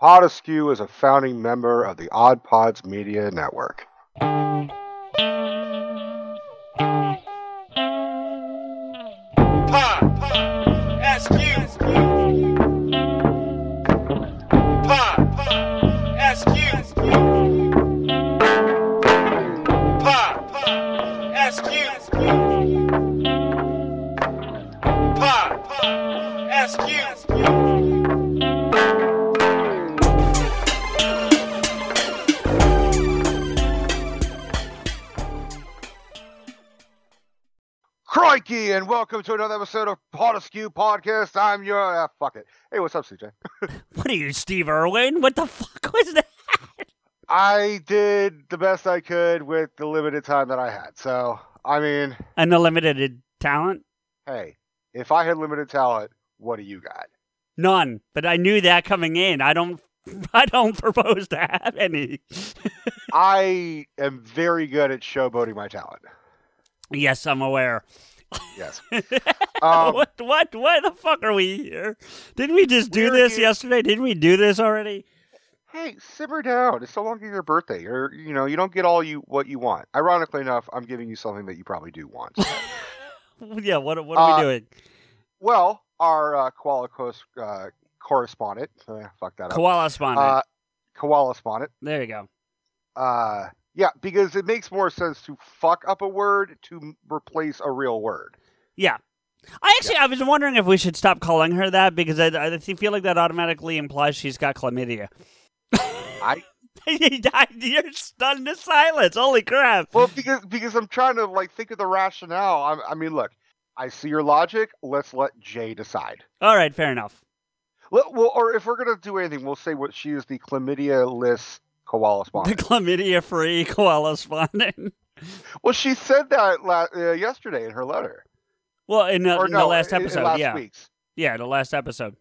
Pod Askew is a founding member of the Odd Pods Media Network. Pod, Crikey, and welcome to another episode of Pod Askew Podcast. I'm your ah, fuck it. Hey, what's up, CJ? What are you, Steve Irwin? What the fuck was that? I did the best I could with the limited time that I had. So, I mean, And the limited talent? hey, if I had limited talent, what do you got? None. But I knew that coming in. I don't. I don't propose to have any. I am very good at showboating my talent. yes, I'm aware. Yes. Um, what? What? Why the fuck are we here? Didn't we just do this here- yesterday? Didn't we do this already? hey, simmer down. It's no longer your birthday. You're, you know, you don't get all you what you want. Ironically enough, I'm giving you something that you probably do want. Yeah. What? What are Uh, we doing? well, our uh, koala uh, correspondent, uh, fuck that up. Koala spawn. Uh, koala spondent. there you go. Uh, yeah, because it makes more sense to fuck up a word to replace a real word. Yeah. I actually, I was wondering if we should stop calling her that because I, I feel like that automatically implies she's got chlamydia. I You're stunned to silence. Holy crap. well because because I'm trying to like think of the rationale. I, I mean, look, I see your logic. Let's let Jay decide. All right, fair enough. Let- Well, or if we're gonna do anything, we'll say what she is the chlamydia-less koala The chlamydia free koala spawning. well, she said that la- uh, yesterday in her letter, Well, in, the in no, the last episode, last yeah. week's. Yeah, the last episode.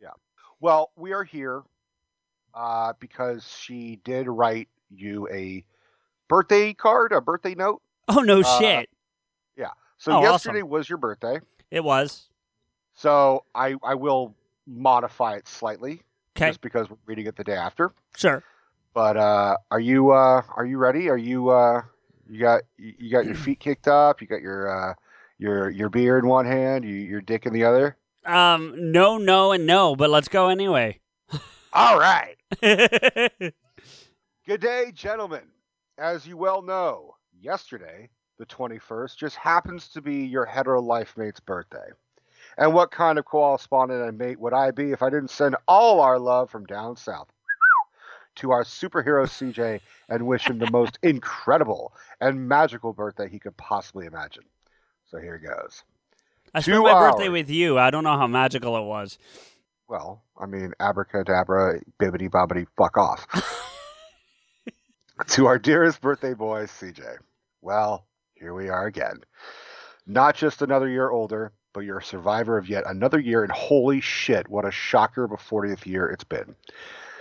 Yeah. Well, we are here uh, because she did write you a birthday card, a birthday note. Oh, no Uh, shit. So Oh, yesterday awesome. was your birthday. It was. So I I will modify it slightly Okay, just because we're reading it the day after. sure. But uh, are you uh, are you ready? Are you uh, you got you got your feet kicked up? You got your uh, your your beer in one hand, you, your dick in the other. Um, no, no, and no, but let's go anyway. All right. Good day, gentlemen. As you well know, yesterday, the 21st, just happens to be your hetero life mate's birthday. And what kind of correspondent and mate would I be if I didn't send all our love from down south to our superhero CJ and wish him the most incredible and magical birthday he could possibly imagine? So here goes. I spent my birthday with you. I don't know how magical it was. Well, I mean, abracadabra, bibbity bobbity, fuck off. to our dearest birthday boy, CJ. Well, here we are again. Not just another year older, but you're a survivor of yet another year, and holy shit, what a shocker of a 40th year it's been.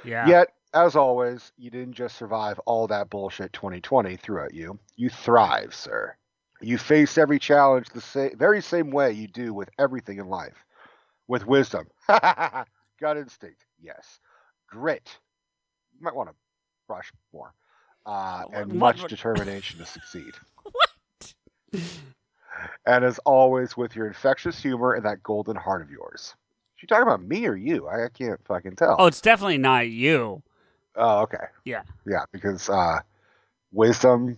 Yeah. Yet, as always, you didn't just survive all that bullshit 2020 threw at you. You thrive, sir. You face every challenge the sa- very same way you do with everything in life. With wisdom. Gut instinct, yes. Grit. You might want to brush more. Uh, and What- much what- determination to succeed. What? And as always, with your infectious humor and that golden heart of yours. She talking about me or you? I, I can't fucking tell. Oh, it's definitely not you. Oh, okay. Yeah. Yeah, because uh wisdom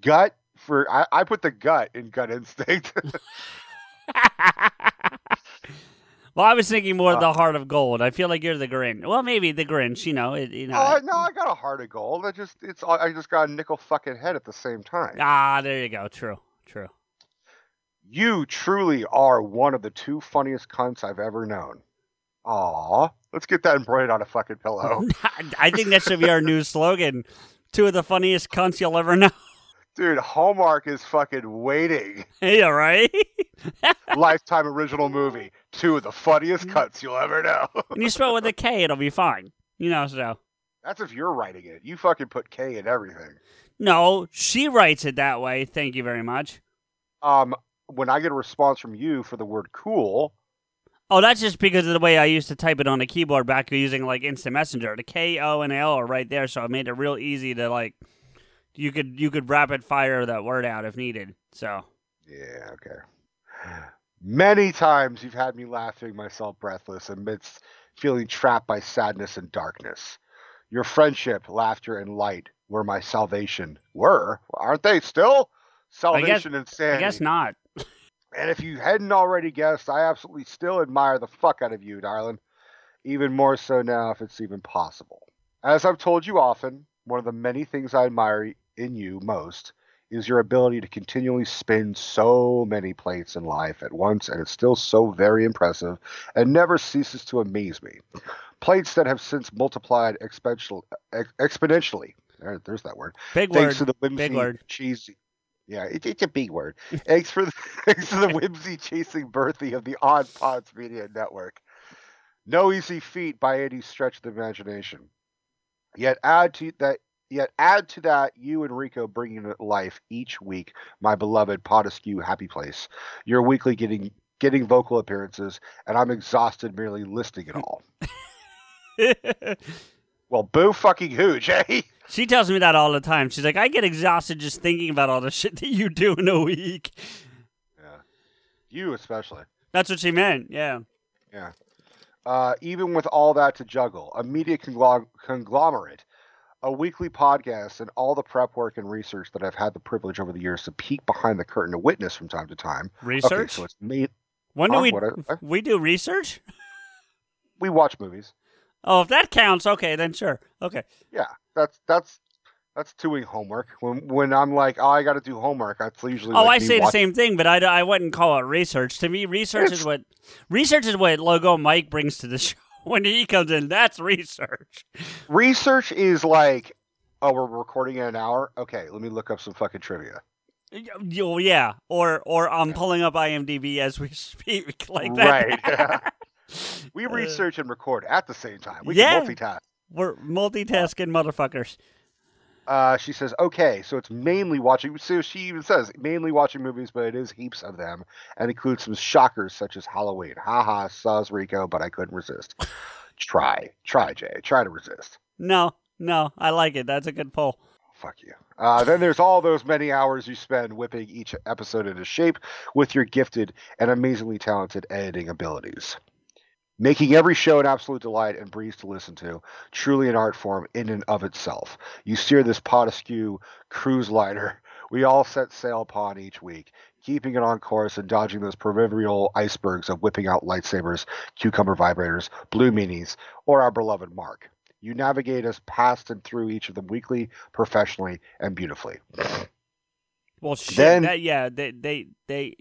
gut for I, I put the gut in gut instinct. well, I was thinking more Uh, of the heart of gold. I feel like you're the Grinch. Well, maybe the Grinch. You know, it, you know. oh no, I got a heart of gold. I just it's I just got a nickel fucking head at the same time. ah, there you go. True. True. You truly are one of the two funniest cunts I've ever known. Aw, let's get that embroidered on a fucking pillow. I think that should be our new slogan. Two of the funniest cunts you'll ever know. Dude, Hallmark is fucking waiting. yeah, right? Lifetime original movie. Two of the funniest Mm. cuts you'll ever know. and you spell it with a K, it'll be fine. You know, so. That's if you're writing it. You fucking put K in everything. No, she writes it that way. Thank you very much. Um, when I get a response from you for the word cool, Oh, that's just because of the way I used to type it on the keyboard back using like Instant Messenger. The K O and L are right there, so it made it real easy to like you could you could rapid fire that word out if needed. So yeah, okay. Many times you've had me laughing myself breathless amidst feeling trapped by sadness and darkness. Your friendship, laughter, and light were my salvation. Were? Aren't they still? Salvation and I guess not. And if you hadn't already guessed, I absolutely still admire the fuck out of you, darling. Even more so now if it's even possible. As I've told you often, one of the many things I admire in you most is your ability to continually spin so many plates in life at once, and it's still so very impressive and never ceases to amaze me. Plates that have since multiplied exponential, ex- exponentially. There, there's that word. Big Thanks word. to the whimsy, Big word. cheesy. Yeah, it, it's a big word. thanks for the, thanks to the whimsy chasing birthday of the Odd Pods Media Network. No easy feat by any stretch of the imagination. Yet add to that. Yet add to that you and Rico bringing to life each week my beloved Pod Askew Happy Place. Your weekly getting getting vocal appearances, and I'm exhausted merely listing it all. Well, boo fucking who, Jay? she tells me that all the time. She's like, I get exhausted just thinking about all the shit that you do in a week. Yeah, you especially. That's what she meant. Yeah. Yeah. Uh, even with all that to juggle, a media conglom- conglomerate, a weekly podcast, and all the prep work and research that I've had the privilege over the years to peek behind the curtain to witness from time to time. Research? Okay, so it's me. when do we What I- we do research? We watch movies. Oh, if that counts, okay, then sure. Okay. Yeah, that's that's that's doing homework. When when I'm like, oh, I got to do homework, that's usually. Oh, like I say the same thing, but I, I wouldn't call it research. To me, research It's- is what research is what logo Mike brings to the show when he comes in. That's research. Research is like, oh, we're recording in an hour. Okay, let me look up some fucking trivia. Oh yeah, or or I'm pulling up IMDb as we speak, like that. Right. we Uh, research and record at the same time. We Yeah. can multitask. We're multitasking motherfuckers. Uh, she says, okay, so it's mainly watching. So she even says mainly watching movies, but it is heaps of them, and includes some shockers such as Halloween. Haha, saws Rico, but I couldn't resist. try, try, Jay, try to resist. No, no, I like it. That's a good poll. Fuck you. Uh, then there's all those many hours you spend whipping each episode into shape with your gifted and amazingly talented editing abilities. Making every show an absolute delight and breeze to listen to, truly an art form in and of itself. You steer this Pod Askew cruise liner we all set sail upon each week, keeping it on course and dodging those proverbial icebergs of whipping out lightsabers, cucumber vibrators, blue meanies, or our beloved Mark. You navigate us past and through each of them weekly, professionally, and beautifully. Well, shit. Then- that, yeah, they, they, they.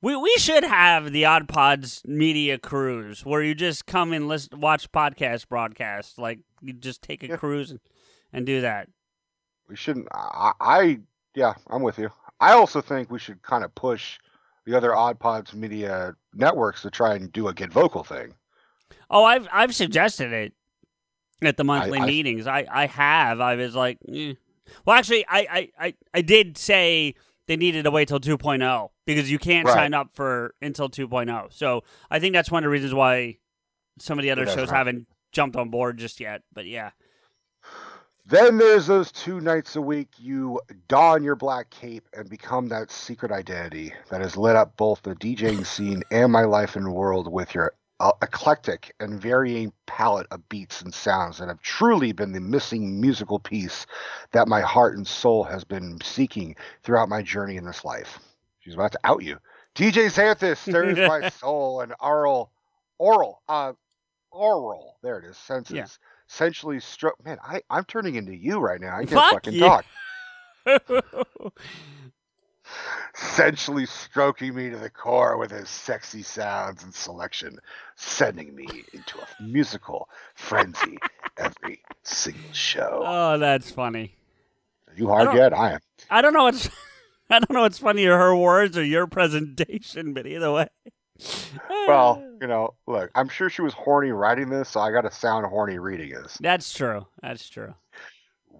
We we should have the Odd Pods media cruise where you just come and listen, watch podcast broadcasts. Like you just take a Yeah. cruise and, and do that. We shouldn't. I, I, yeah, I'm with you. I also think we should kind of push the other Odd Pods media networks to try and do a get vocal thing. Oh, I've I've suggested it at the monthly I- meetings. I, I have. I was like, eh. well, actually, I, I, I, I did say they needed to wait till 2.0 because you can't Right. sign up for until 2.0. So I think that's one of the reasons why some of the other shows happen. haven't jumped on board just yet. But yeah, Then there's those two nights a week you don your black cape and become that secret identity that has lit up both the DJing scene and my life and world with your uh, eclectic and varying palette of beats and sounds that have truly been the missing musical piece that my heart and soul has been seeking throughout my journey in this life. She's about to out you. DJ Xanthus stirs my soul and oral, oral, uh, oral, there it is, senses. Yeah. Essentially, struck. Man, I, I'm turning into you right now. I can't Fuck fucking you. talk. sensually stroking me to the core with his sexy sounds and selection, sending me into a musical frenzy every single show. Oh, that's funny. you hard don't- yet? I am. I don't know what's I don't know what's funnier, her words or your presentation, but either way. Well, you know, look, I'm sure she was horny writing this, so I got to sound horny reading this. that's true. That's true.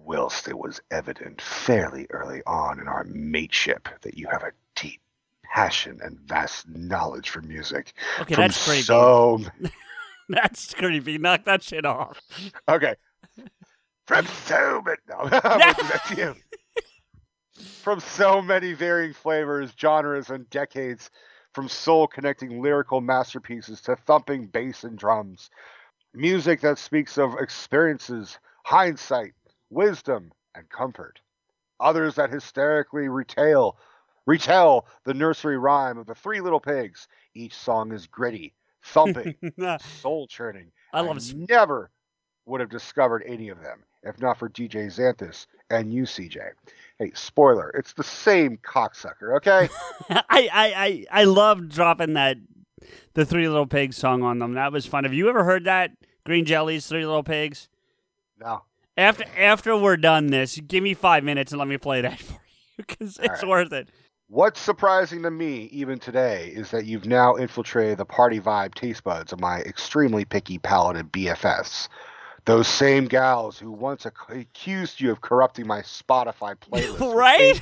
Whilst it was evident fairly early on in our mateship that you have a deep passion and vast knowledge for music. Okay, from that's creepy. So That's creepy. Knock that shit off. okay, from so many. No, that's you. From so many varying flavors, genres, and decades, from soul connecting lyrical masterpieces to thumping bass and drums, music that speaks of experiences, hindsight, wisdom, and comfort. Others that hysterically retell retell the nursery rhyme of the three little pigs. Each song is gritty, thumping, soul churning. I love I never would have discovered any of them if not for DJ Xanthus and you, CJ. Hey, spoiler, it's the same cocksucker, okay? I, I, I, I love dropping that the Three Little Pigs song on them. That was fun. Have you ever heard that? Green Jellies, Three Little Pigs? no. After after we're done this, give me five minutes and let me play that for you because it's right. worth it. What's surprising to me, even today, is that you've now infiltrated the party vibe taste buds of my extremely picky palate palated BFFs. Those same gals who once ac- accused you of corrupting my Spotify playlist. Right?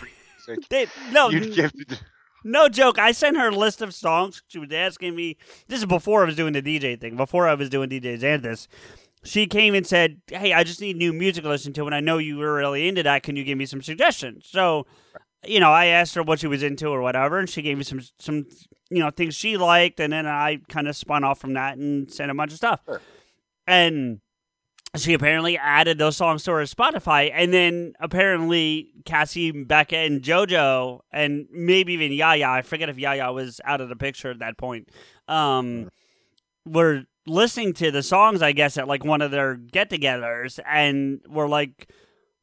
They, no, gifted. no joke. I sent her a list of songs. She was asking me. This is before I was doing the DJ thing. Before I was doing DJ Xanthus. She came and said, "Hey, I just need new music to listen to, and I know you were really into that. Can you give me some suggestions?" So, you know, I asked her what she was into or whatever, and she gave me some some you know things she liked, and then I kind of spun off from that and sent a bunch of stuff. Sure. And she apparently added those songs to her Spotify, and then apparently Cassie, Becca, and JoJo, and maybe even Yaya. I forget if Yaya was out of the picture at that point. Um, were listening to the songs, I guess, at like one of their get-togethers, and were like,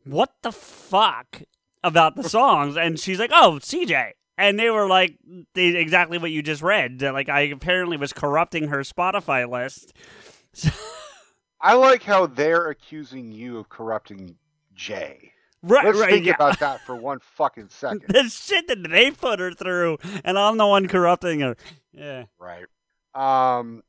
"What the fuck about the songs?" And she's like, "Oh, CJ." And they were like they, exactly what you just read. Like I apparently was corrupting her Spotify list. I like how they're accusing you of corrupting Jay. Right, Let's right. think yeah. about that for one fucking second. the shit that they put her through, and I'm the one corrupting her. Yeah. right. Um,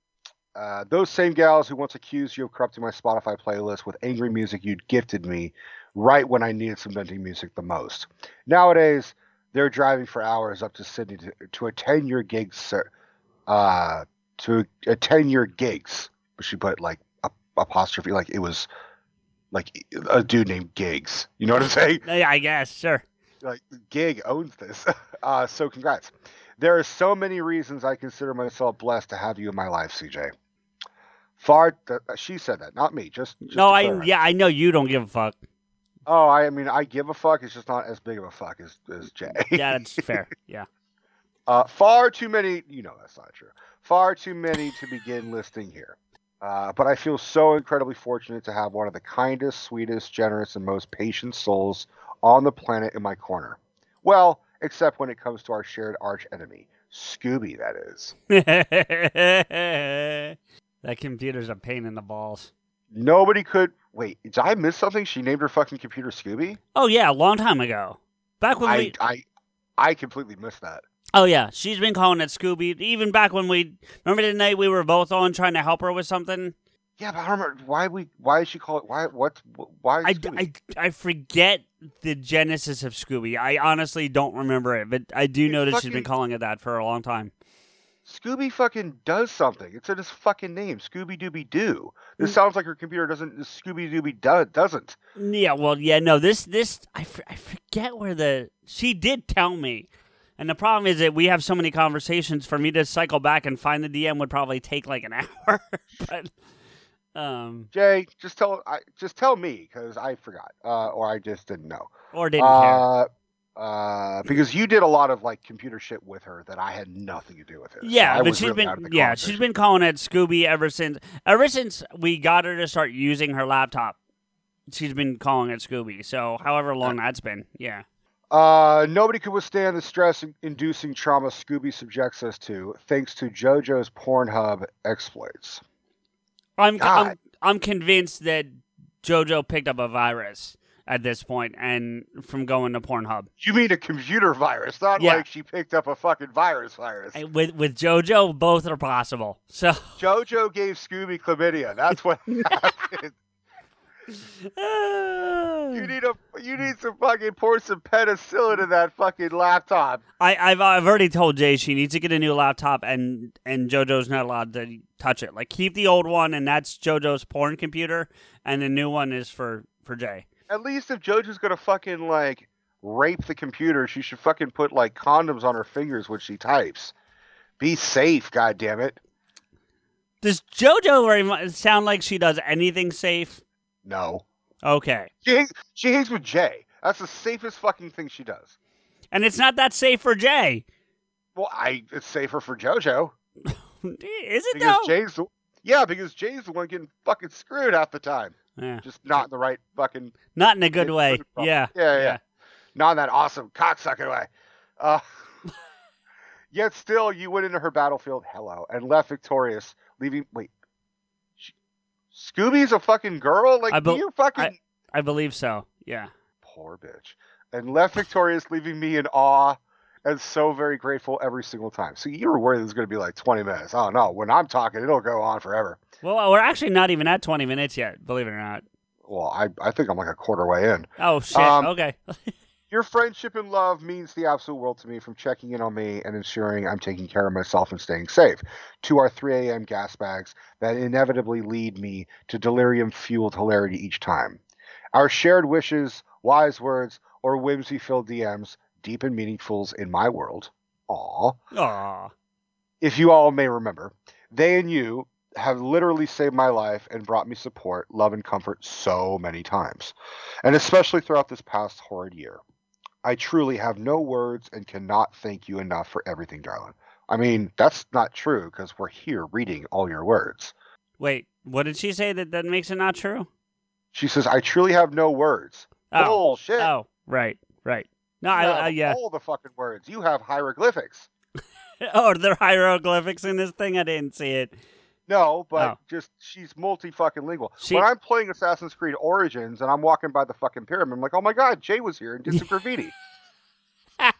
uh, those same gals who once accused you of corrupting my Spotify playlist with angry music you'd gifted me right when I needed some venting music the most. Nowadays, they're driving for hours up to Sydney to, to attend your gigs, sir. Uh, to attend your gigs. She put like a, apostrophe, like it was like a dude named Gigs. You know what I'm saying? Yeah, I guess. Sure. like gig owns this uh so congrats there are so many reasons i consider myself blessed to have you in my life cj far th- she said that not me just, just no, I yeah, I know you don't give a fuck. oh i mean i give a fuck it's just not as big of a fuck as, as jay Yeah, that's fair. Yeah. uh far too many you know that's not true far too many to begin listing here uh, but I feel so incredibly fortunate to have one of the kindest, sweetest, generous, and most patient souls on the planet in my corner. Well, except when it comes to our shared arch enemy, Scooby, that is. that computer's a pain in the balls. Nobody could. Wait, did I miss something? She named her fucking computer Scooby? Oh yeah, a long time ago. Back when I, we I, I completely missed that. Oh yeah, she's been calling it Scooby. Even back when we remember the night we were both on trying to help her with something. Yeah, but I don't remember why we. Why did she call it? Why? What? Why? I? I, I forget the genesis of Scooby. I honestly don't remember it, but I do know It's that she's been calling it that for a long time. Scooby fucking does something. It's in his fucking name, Scooby Dooby Doo. This Mm. sounds like her computer doesn't. Scooby Dooby do, doesn't. Yeah, well, yeah, no, this this I, f- I forget where the she did tell me, and the problem is that we have so many conversations. For me to cycle back and find the DM would probably take like an hour. but um, Jay, just tell. I just tell me because I forgot, uh, or I just didn't know. or didn't care. Uh, uh, because you did a lot of like computer shit with her that I had nothing to do with it. Yeah, I but she's really been yeah she's been calling it Scooby ever since ever since we got her to start using her laptop. She's been calling it Scooby. So however long that's been, yeah. Uh, nobody could withstand the stress-inducing trauma Scooby subjects us to, thanks to JoJo's Pornhub exploits. I'm, I'm I'm convinced that JoJo picked up a virus at this point and from going to Pornhub. You mean a computer virus, not Yeah. like she picked up a fucking virus virus. And With with JoJo, both are possible. So JoJo gave Scooby chlamydia. That's what happened. You need a you need some fucking pour some penicillin in that fucking laptop. I, I've I've already told Jay she needs to get a new laptop and and JoJo's not allowed to touch it. Like keep the old one and that's JoJo's porn computer, and the new one is for for Jay. At least if JoJo's gonna fucking like rape the computer, she should fucking put like condoms on her fingers when she types. Be safe, god damn it. Does JoJo very mu- sound like she does anything safe? No. Okay, She hangs, she hangs with Jay. That's the safest fucking thing she does. and it's not that safe for Jay, Well, I it's safer for JoJo is it because though? Jay's the yeah because Jay's the one getting fucking screwed half the time. Yeah. Just not in the right fucking Not in a good way. problem. Yeah. Yeah, yeah. not in that awesome cocksucking way. Uh, yet still, you went into her battlefield, hello, and left victorious, leaving. Wait, she, Scooby's a fucking girl? Like I bel- you fucking I believe so. Yeah. poor bitch, and left victorious, leaving me in awe. And so very grateful every single time. So you were worried it was going to be like 20 minutes. Oh no, when I'm talking, it'll go on forever. Well, we're actually not even at 20 minutes yet, believe it or not. Well, I, I think I'm like a quarter way in. Oh shit. Um, okay. Your friendship and love means the absolute world to me from checking in on me and ensuring I'm taking care of myself and staying safe, to our 3 a.m. gas bags that inevitably lead me to delirium fueled hilarity each time. Our shared wishes, wise words, or whimsy filled DMs, deep and meaningfuls in my world. Aw. Aw. If you all may remember, they and you have literally saved my life and brought me support, love, and comfort so many times, and especially throughout this past horrid year. I truly have no words and cannot thank you enough for everything, darling. I mean, that's not true because we're here reading all your words. Wait, what did she say that that makes it not true? She says, I truly have no words. Oh. Bullshit. Oh, right, right. No, I, have I yeah. all the fucking words. You have hieroglyphics. Oh, are there hieroglyphics in this thing? I didn't see it. No, but Oh. just she's multi fucking lingual. She- When I'm playing Assassin's Creed Origins and I'm walking by the fucking pyramid, I'm like, oh my god, Jay was here and did some graffiti.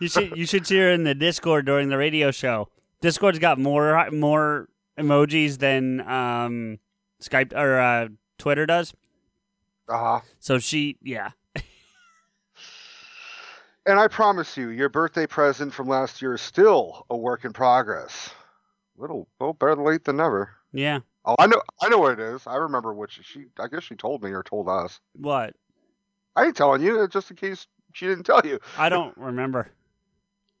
You should you should see her in the Discord during the radio show. Discord's got more more emojis than um Skype or uh, Twitter does. Uh huh. So she, yeah, And I promise you, your birthday present from last year is still a work in progress. Little, well, better late than never. yeah. Oh, I know, I know what it is. I remember what she, she. I guess she told me or told us. What? I ain't telling you, just in case she didn't tell you. I don't remember.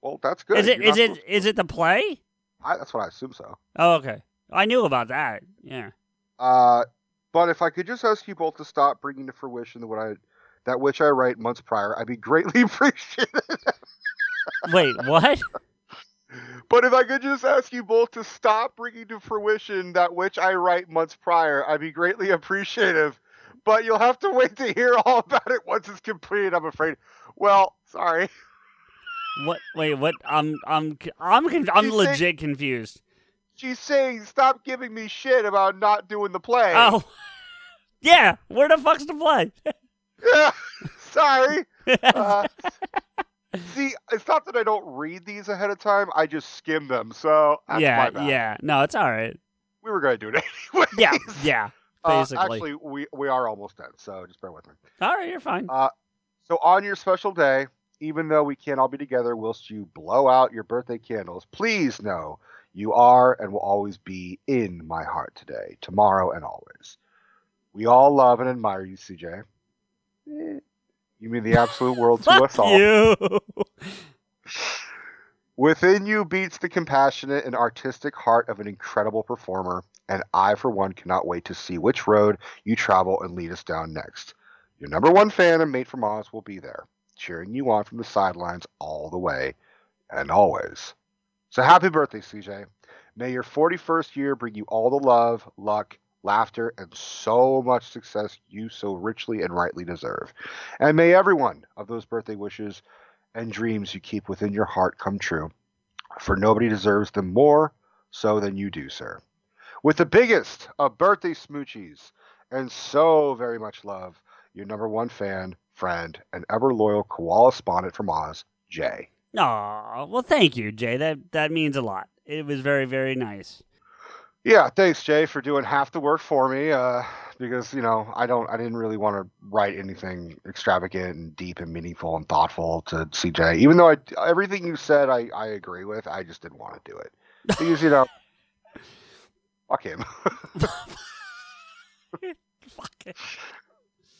Well, that's good. Is it is it is it the play? I, that's what I assume so. Oh, okay. I knew about that. Yeah. Uh, but if I could just ask you both to stop bringing to fruition what I, that which I write months prior, I'd be greatly appreciated. Wait, what? but if I could just ask you both to stop bringing to fruition that which I write months prior, I'd be greatly appreciative. But you'll have to wait to hear all about it once it's completed. I'm afraid. Well, sorry. What? Wait, what? I'm I'm I'm I'm legit confused. She's saying stop giving me shit about not doing the play. Oh, yeah. Where the fuck's the play? Yeah, sorry. Uh, see, it's not that I don't read these ahead of time. I just skim them. So that's yeah, yeah. No, it's all right. We were going to do it anyway. Yeah, yeah. Uh, Basically. actually, we, we are almost done. So just bear with me. all right, you're fine. Uh, So on your special day, even though we can't all be together whilst you blow out your birthday candles, please know you are and will always be in my heart today, tomorrow, and always. We all love and admire you, CJ. You mean the absolute world to us all. you. Within you beats the compassionate and artistic heart of an incredible performer, and I, for one, cannot wait to see which road you travel and lead us down next. Your number one fan and mate from Oz will be there, cheering you on from the sidelines all the way and always. So happy birthday, CJ. May your 41st year bring you all the love, luck, laughter, and so much success you so richly and rightly deserve. And may every one of those birthday wishes and dreams you keep within your heart come true, for nobody deserves them more so than you do, sir. With the biggest of birthday smoochies and so very much love, your number one fan, friend, and ever loyal koala spondent from Oz, Jay. Aw, well, thank you, Jay. That that means a lot. It was very, very nice. Yeah, thanks, Jay, for doing half the work for me. Uh, because you know, I don't, I didn't really want to write anything extravagant and deep and meaningful and thoughtful to CJ. Even though I, everything you said, I, I agree with. I just didn't want to do it because you know, fuck him. Fuck it.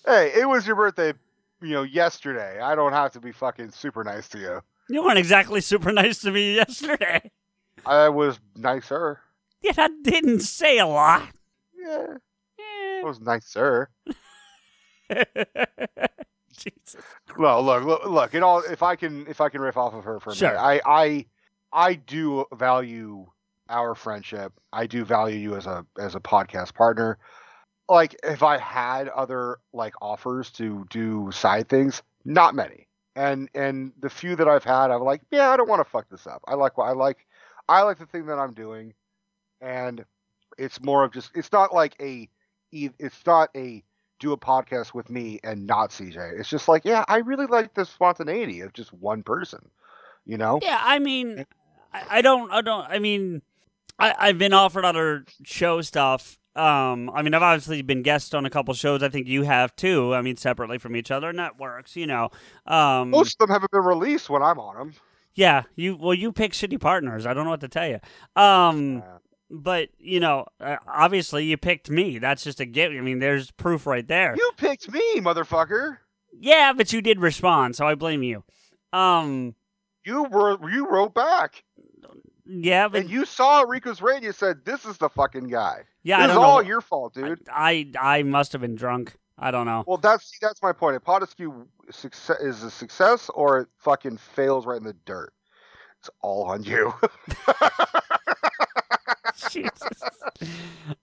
hey, it was your birthday, you know, yesterday. I don't have to be fucking super nice to you. You weren't exactly super nice to me yesterday. I was nicer. Yeah, I didn't say a lot. Yeah, Eh. I was nicer. Jesus. Well, look, look, look. It all. If I can, if I can riff off of her for a Sure. minute, I, I, I do value our friendship. I do value you as a as a podcast partner. Like, if I had other like offers to do side things, not many. And and the few that I've had, I'm like, yeah, I don't want to fuck this up. I like what I like. I like the thing that I'm doing, and it's more of just. It's not like a It's not a do a podcast with me and not CJ. It's just like, yeah, I really like the spontaneity of just one person. You know? Yeah, I mean, I, I don't, I don't, I mean, I, I've been offered other show stuff. Um, I mean, I've obviously been guest on a couple shows. I think you have too. I mean, separately from each other, networks, you know. Um, Most of them haven't been released when I'm on them. yeah, you well, you pick shitty partners. I don't know what to tell you. Um, but you know, uh, obviously you picked me. That's just a gift. I mean, there's proof right there. you picked me, motherfucker. Yeah, but you did respond, so I blame you. Um, You were you wrote back. yeah, but And you saw Rico's raid, you said, This is the fucking guy. yeah, it's this know. all your fault, dude. I I must have been drunk. I don't know. Well, that's that's my point. If Pod Askew success is a success or it fucking fails right in the dirt, it's all on you. Jesus.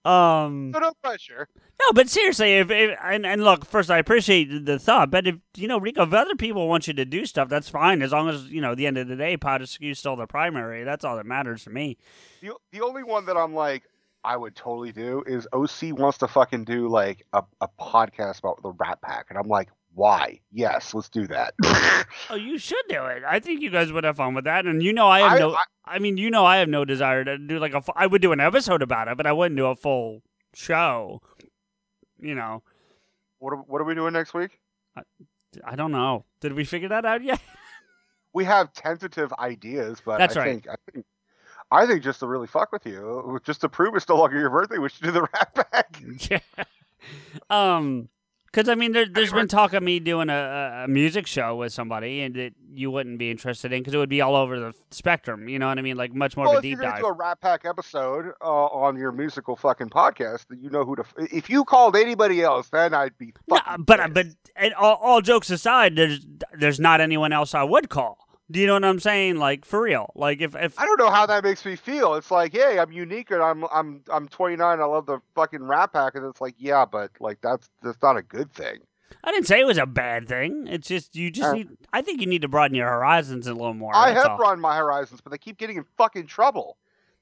Um, so no pressure. no, but seriously, if, if and, and look, first I appreciate the thought, but if you know, Rico, if other people want you to do stuff, that's fine as long as you know, at the end of the day, Pod Askew's still the primary. That's all that matters to me. The the only one that I'm like I would totally do is OC wants to fucking do like a, a podcast about the Rat Pack, and I'm like, why? Yes, let's do that. Oh, you should do it. I think you guys would have fun with that, and you know, I have I- no. I- I, mean, you know, I have no desire to do like a. I would do an episode about it, but I wouldn't do a full show. You know, what are, what are we doing next week? I don't know. Did we figure that out yet? We have tentative ideas, but That's I right. think I think I think just to really fuck with you, just to prove it's no longer your birthday, we should do the Rat Pack. yeah. Um, because I mean, there, there's been talk of me doing a, a- music show with somebody, and that you wouldn't be interested in because it would be all over the spectrum. You know what I mean? Like much more well, of if a you're deep gonna dive. do a Rat Pack episode uh, on your musical fucking podcast, you know who to. f- If you called anybody else, then I'd be. No, but pissed. but and all, all jokes aside, there's there's not anyone else I would call. Do you know what I'm saying? Like for real. Like if if I don't know how that makes me feel. It's like, hey, I'm unique and I'm I'm I'm 29. I love the fucking Rat Pack, and it's like, yeah, but like that's that's not a good thing. I didn't say it was a bad thing. It's just you just Uh, need. I think you need to broaden your horizons a little more. I have all. broadened my horizons, but they keep getting in fucking trouble.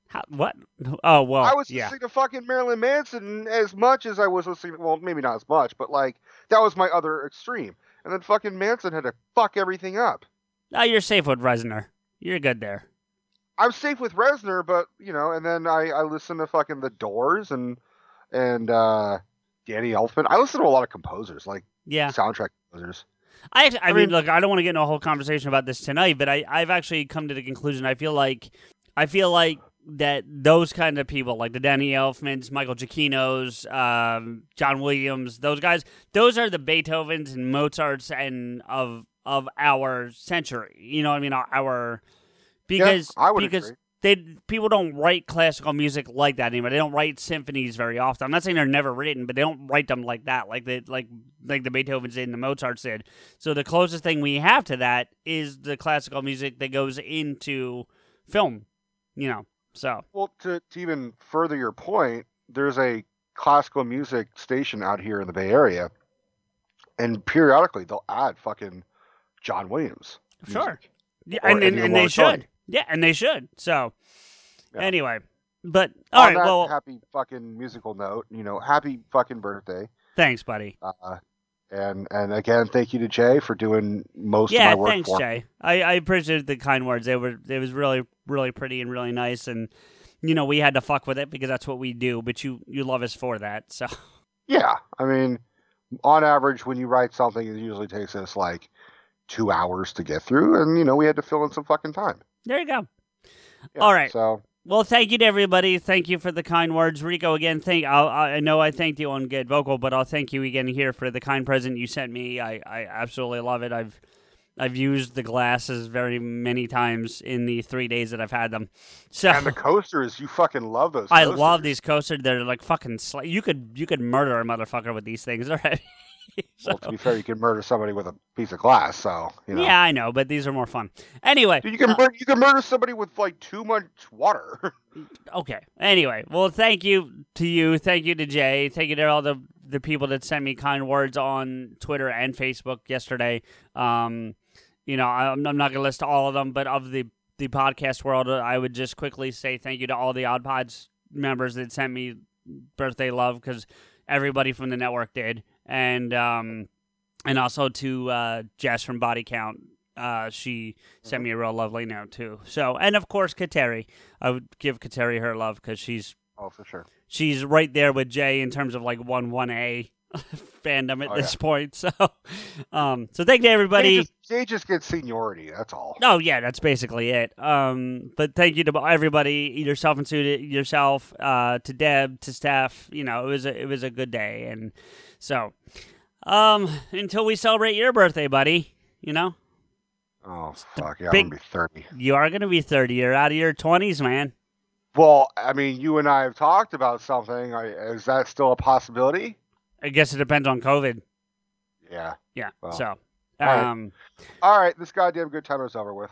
How, what? Oh well. I was yeah. listening to fucking Marilyn Manson as much as I was listening. Well, maybe not as much, but like that was my other extreme. And then fucking Manson had to fuck everything up. Oh, you're safe with Reznor. You're good there. I'm safe with Reznor, but you know, and then I I listen to fucking The Doors and and uh Danny Elfman. I listen to a lot of composers, like Yeah. soundtrack composers. I, I, I mean, mean- look, I don't want to get into a whole conversation about this tonight, but I, I've actually come to the conclusion. I feel like, I feel like that those kind of people, like the Danny Elfmans, Michael Giacchinos, um, John Williams, those guys, those are the Beethovens and Mozarts and of of our century. You know what I mean? Our, our because would because agree. they people don't write classical music like that anymore. They don't write symphonies very often. I'm not saying they're never written, but they don't write them like that, like they like like the Beethovens did and the Mozarts did. So the closest thing we have to that is the classical music that goes into film. You know, so Well, to, to even further your point, there's a classical music station out here in the Bay Area, and periodically they'll add fucking John Williams. Sure. Yeah, Or and, and, and they should. Yeah, and they should. So, Yeah. anyway, but all On right. Well, happy fucking musical note, you know, happy fucking birthday. thanks, buddy. Uh, and and again, thank you to Jay for doing most yeah, of my work thanks, for. Jay. I, I appreciate the kind words. They were it was really really pretty and really nice, and you know we had to fuck with it because that's what we do. But you you love us for that, so Yeah, I mean, on average, when you write something, it usually takes us like two hours to get through, and you know, we had to fill in some fucking time. there you go. Yeah, All right. So Well, thank you to everybody. Thank you for the kind words, Rico. Again, thank. I'll, I know I thanked you on Get Vocal, but I'll thank you again here for the kind present you sent me. I, I absolutely love it. I've I've used the glasses very many times in the three days that I've had them. So and the coasters, you fucking love those. I love these coasters. They're like fucking. Sl- you could you could murder a motherfucker with these things already. So- Well, to be fair, you can murder somebody with a piece of glass, so you know. Yeah, I know, but these are more fun. Anyway, you can mur- you can murder somebody with like too much water. Okay. Anyway, well, thank you to you. Thank you to Jay. Thank you to all the the people that sent me kind words on Twitter and Facebook yesterday. Um, you know, I'm, I'm not going to list all of them, but of the the podcast world, I would just quickly say thank you to all the Odd Pods members that sent me birthday love because everybody from the network did, and um, and also to uh, Jess from Body Count. Uh, she sent me a real lovely note too. So, and of course, Kateri. I would give Kateri her love because she's oh, for sure. she's right there with Jay in terms of like one one A fandom at Oh, this point. So, um, so thank you to They everybody. just, they just get seniority. That's all. Oh yeah, that's basically it. Um, but thank you to everybody, yourself included, yourself, uh, to Deb, to staff. You know, it was a it was a good day, and so, um, until we celebrate your birthday, buddy. You know, Oh fuck yeah, big- I'm gonna be thirty. you are gonna be thirty. You're out of your twenties, man. Well, I mean, you and I have talked about something. Is that still a possibility? I guess it depends on COVID. Yeah. Yeah. Well, so, all right. um, All right, this goddamn good time is over with.